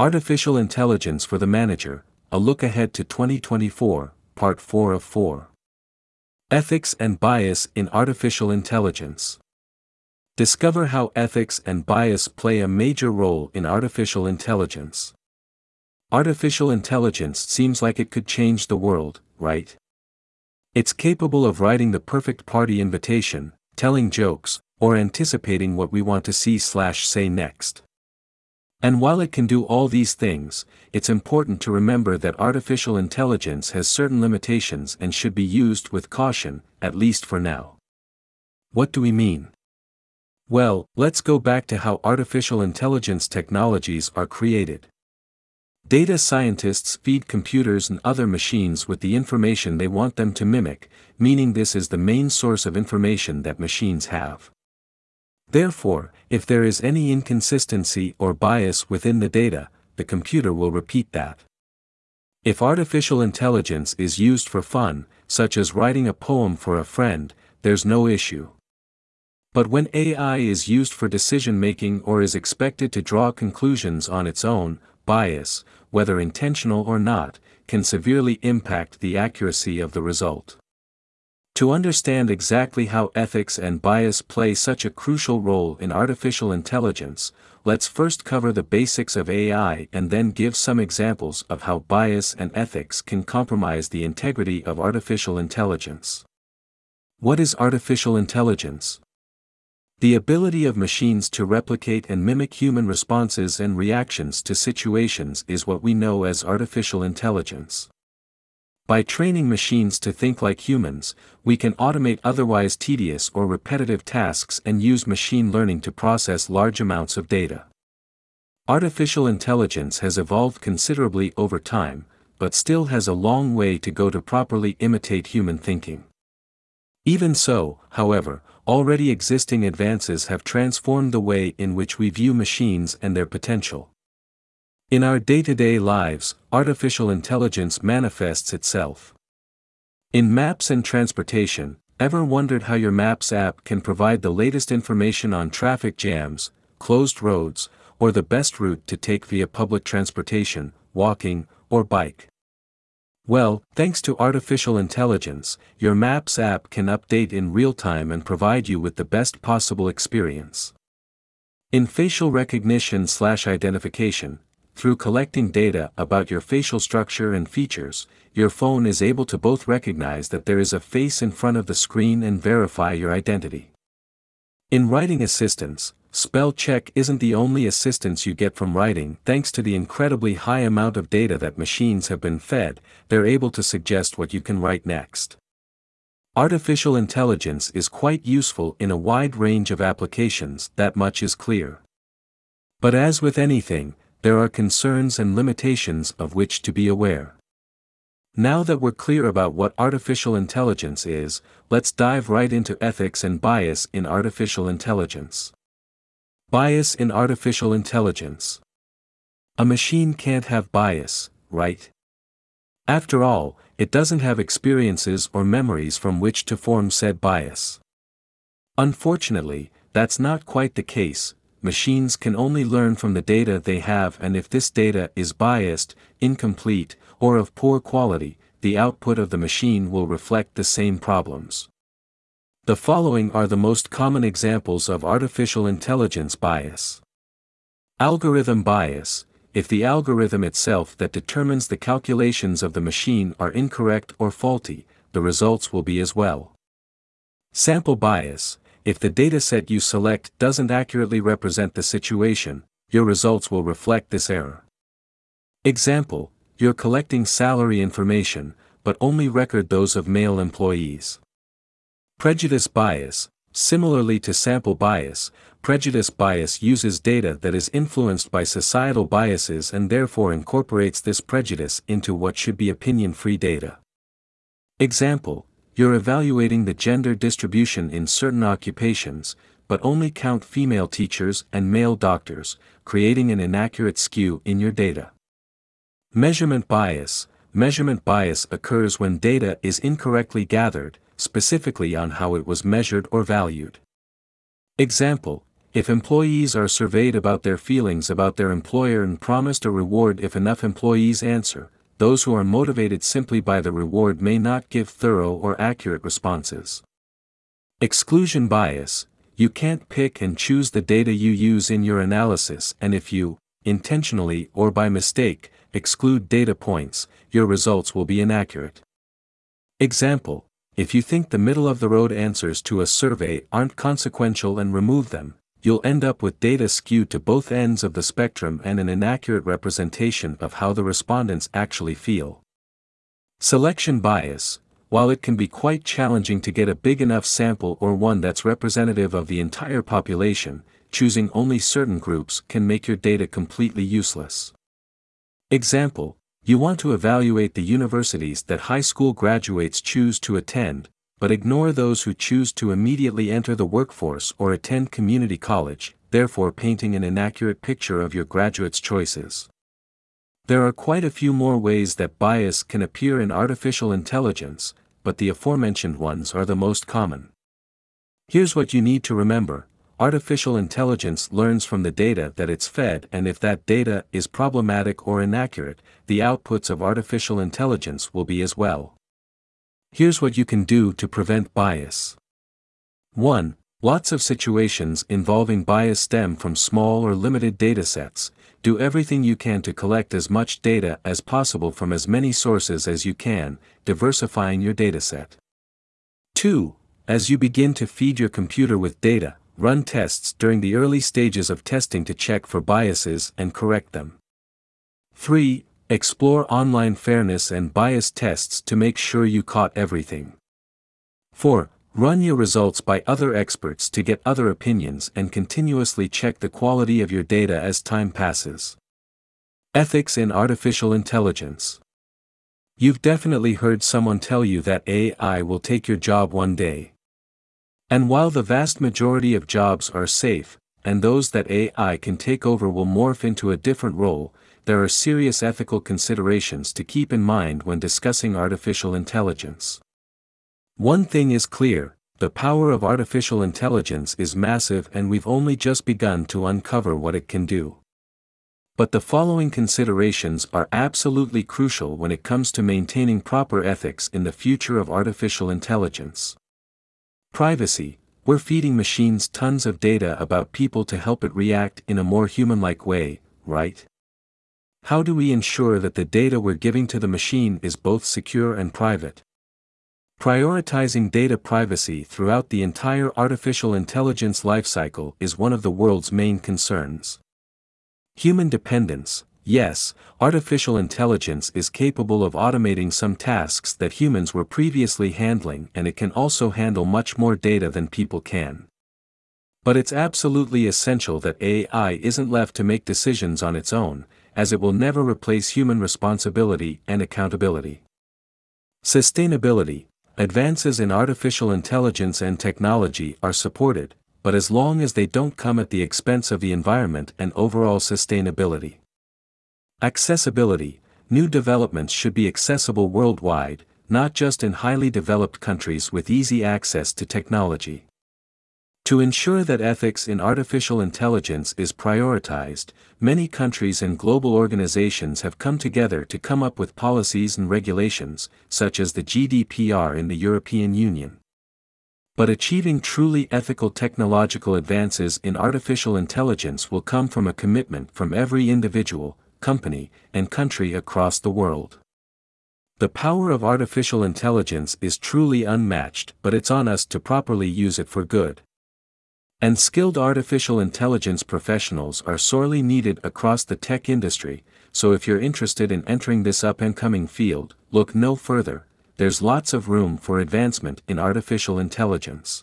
Artificial Intelligence for the Manager, a look ahead to 2024, Part 4 of 4. Ethics and Bias in Artificial Intelligence. Discover how ethics and bias play a major role in artificial intelligence. Artificial intelligence seems like it could change the world, right? It's capable of writing the perfect party invitation, telling jokes, or anticipating what we want to see slash say next. And while it can do all these things, it's important to remember that artificial intelligence has certain limitations and should be used with caution, at least for now. What do we mean? Well, let's go back to how artificial intelligence technologies are created. Data scientists feed computers and other machines with the information they want them to mimic, meaning this is the main source of information that machines have. Therefore, if there is any inconsistency or bias within the data, the computer will repeat that. If artificial intelligence is used for fun, such as writing a poem for a friend, there's no issue. But when AI is used for decision making or is expected to draw conclusions on its own, bias, whether intentional or not, can severely impact the accuracy of the result. To understand exactly how ethics and bias play such a crucial role in artificial intelligence, let's first cover the basics of AI and then give some examples of how bias and ethics can compromise the integrity of artificial intelligence. What is artificial intelligence? The ability of machines to replicate and mimic human responses and reactions to situations is what we know as artificial intelligence. By training machines to think like humans, we can automate otherwise tedious or repetitive tasks and use machine learning to process large amounts of data. Artificial intelligence has evolved considerably over time, but still has a long way to go to properly imitate human thinking. Even so, however, already existing advances have transformed the way in which we view machines and their potential. In our day-to-day lives, artificial intelligence manifests itself. In maps and transportation, ever wondered how your Maps app can provide the latest information on traffic jams, closed roads, or the best route to take via public transportation, walking, or bike? Well, thanks to artificial intelligence, your Maps app can update in real time and provide you with the best possible experience. In facial recognition slash identification, through collecting data about your facial structure and features, your phone is able to both recognize that there is a face in front of the screen and verify your identity. In writing assistance, Spell check isn't the only assistance you get from writing. Thanks to the incredibly high amount of data that machines have been fed, they're able to suggest what you can write next. Artificial intelligence is quite useful in a wide range of applications, that much is clear. But as with anything, there are concerns and limitations of which to be aware. Now that we're clear about what artificial intelligence is, let's dive right into ethics and bias in artificial intelligence. Bias in artificial intelligence. A machine can't have bias, right? After all, it doesn't have experiences or memories from which to form said bias. Unfortunately, that's not quite the case, machines can only learn from the data they have and if this data is biased, incomplete, or of poor quality, the output of the machine will reflect the same problems. The following are the most common examples of artificial intelligence bias. Algorithm bias, if the algorithm itself that determines the calculations of the machine are incorrect or faulty, the results will be as well. Sample bias, if the dataset you select doesn't accurately represent the situation, your results will reflect this error. Example, you're collecting salary information, but only record those of male employees. Prejudice bias, similarly to sample bias, prejudice bias uses data that is influenced by societal biases and therefore incorporates this prejudice into what should be opinion-free data. Example, you're evaluating the gender distribution in certain occupations, but only count female teachers and male doctors, creating an inaccurate skew in your data. Measurement bias, measurement bias occurs when data is incorrectly gathered, specifically on how it was measured or valued. Example, if employees are surveyed about their feelings about their employer and promised a reward if enough employees answer, those who are motivated simply by the reward may not give thorough or accurate responses. Exclusion bias you can't pick and choose the data you use in your analysis, and if you, intentionally or by mistake, exclude data points, your results will be inaccurate. Example If you think the middle of the road answers to a survey aren't consequential and remove them, you'll end up with data skewed to both ends of the spectrum and an inaccurate representation of how the respondents actually feel. Selection bias While it can be quite challenging to get a big enough sample or one that's representative of the entire population, choosing only certain groups can make your data completely useless. Example You want to evaluate the universities that high school graduates choose to attend, but ignore those who choose to immediately enter the workforce or attend community college, therefore painting an inaccurate picture of your graduate's choices. There are quite a few more ways that bias can appear in artificial intelligence, but the aforementioned ones are the most common. Here's what you need to remember artificial intelligence learns from the data that it's fed, and if that data is problematic or inaccurate, the outputs of artificial intelligence will be as well. Here's what you can do to prevent bias. 1. Lots of situations involving bias stem from small or limited datasets. Do everything you can to collect as much data as possible from as many sources as you can, diversifying your dataset. 2. As you begin to feed your computer with data, run tests during the early stages of testing to check for biases and correct them. 3. Explore online fairness and bias tests to make sure you caught everything. 4. Run your results by other experts to get other opinions and continuously check the quality of your data as time passes. Ethics in Artificial Intelligence You've definitely heard someone tell you that AI will take your job one day. And while the vast majority of jobs are safe, and those that AI can take over will morph into a different role, there are serious ethical considerations to keep in mind when discussing artificial intelligence. One thing is clear, the power of artificial intelligence is massive and we've only just begun to uncover what it can do. But the following considerations are absolutely crucial when it comes to maintaining proper ethics in the future of artificial intelligence. Privacy, we're feeding machines tons of data about people to help it react in a more human-like way, right? How do we ensure that the data we're giving to the machine is both secure and private? Prioritizing data privacy throughout the entire artificial intelligence lifecycle is one of the world's main concerns. Human dependence, yes, artificial intelligence is capable of automating some tasks that humans were previously handling and it can also handle much more data than people can. But it's absolutely essential that AI isn't left to make decisions on its own, as it will never replace human responsibility and accountability. Sustainability Advances in artificial intelligence and technology are supported, but as long as they don't come at the expense of the environment and overall sustainability. Accessibility New developments should be accessible worldwide, not just in highly developed countries with easy access to technology. To ensure that ethics in artificial intelligence is prioritized, many countries and global organizations have come together to come up with policies and regulations, such as the GDPR in the European Union. But achieving truly ethical technological advances in artificial intelligence will come from a commitment from every individual, company, and country across the world. The power of artificial intelligence is truly unmatched, but it's on us to properly use it for good. And skilled artificial intelligence professionals are sorely needed across the tech industry, so if you're interested in entering this up and coming field, look no further, there's lots of room for advancement in artificial intelligence.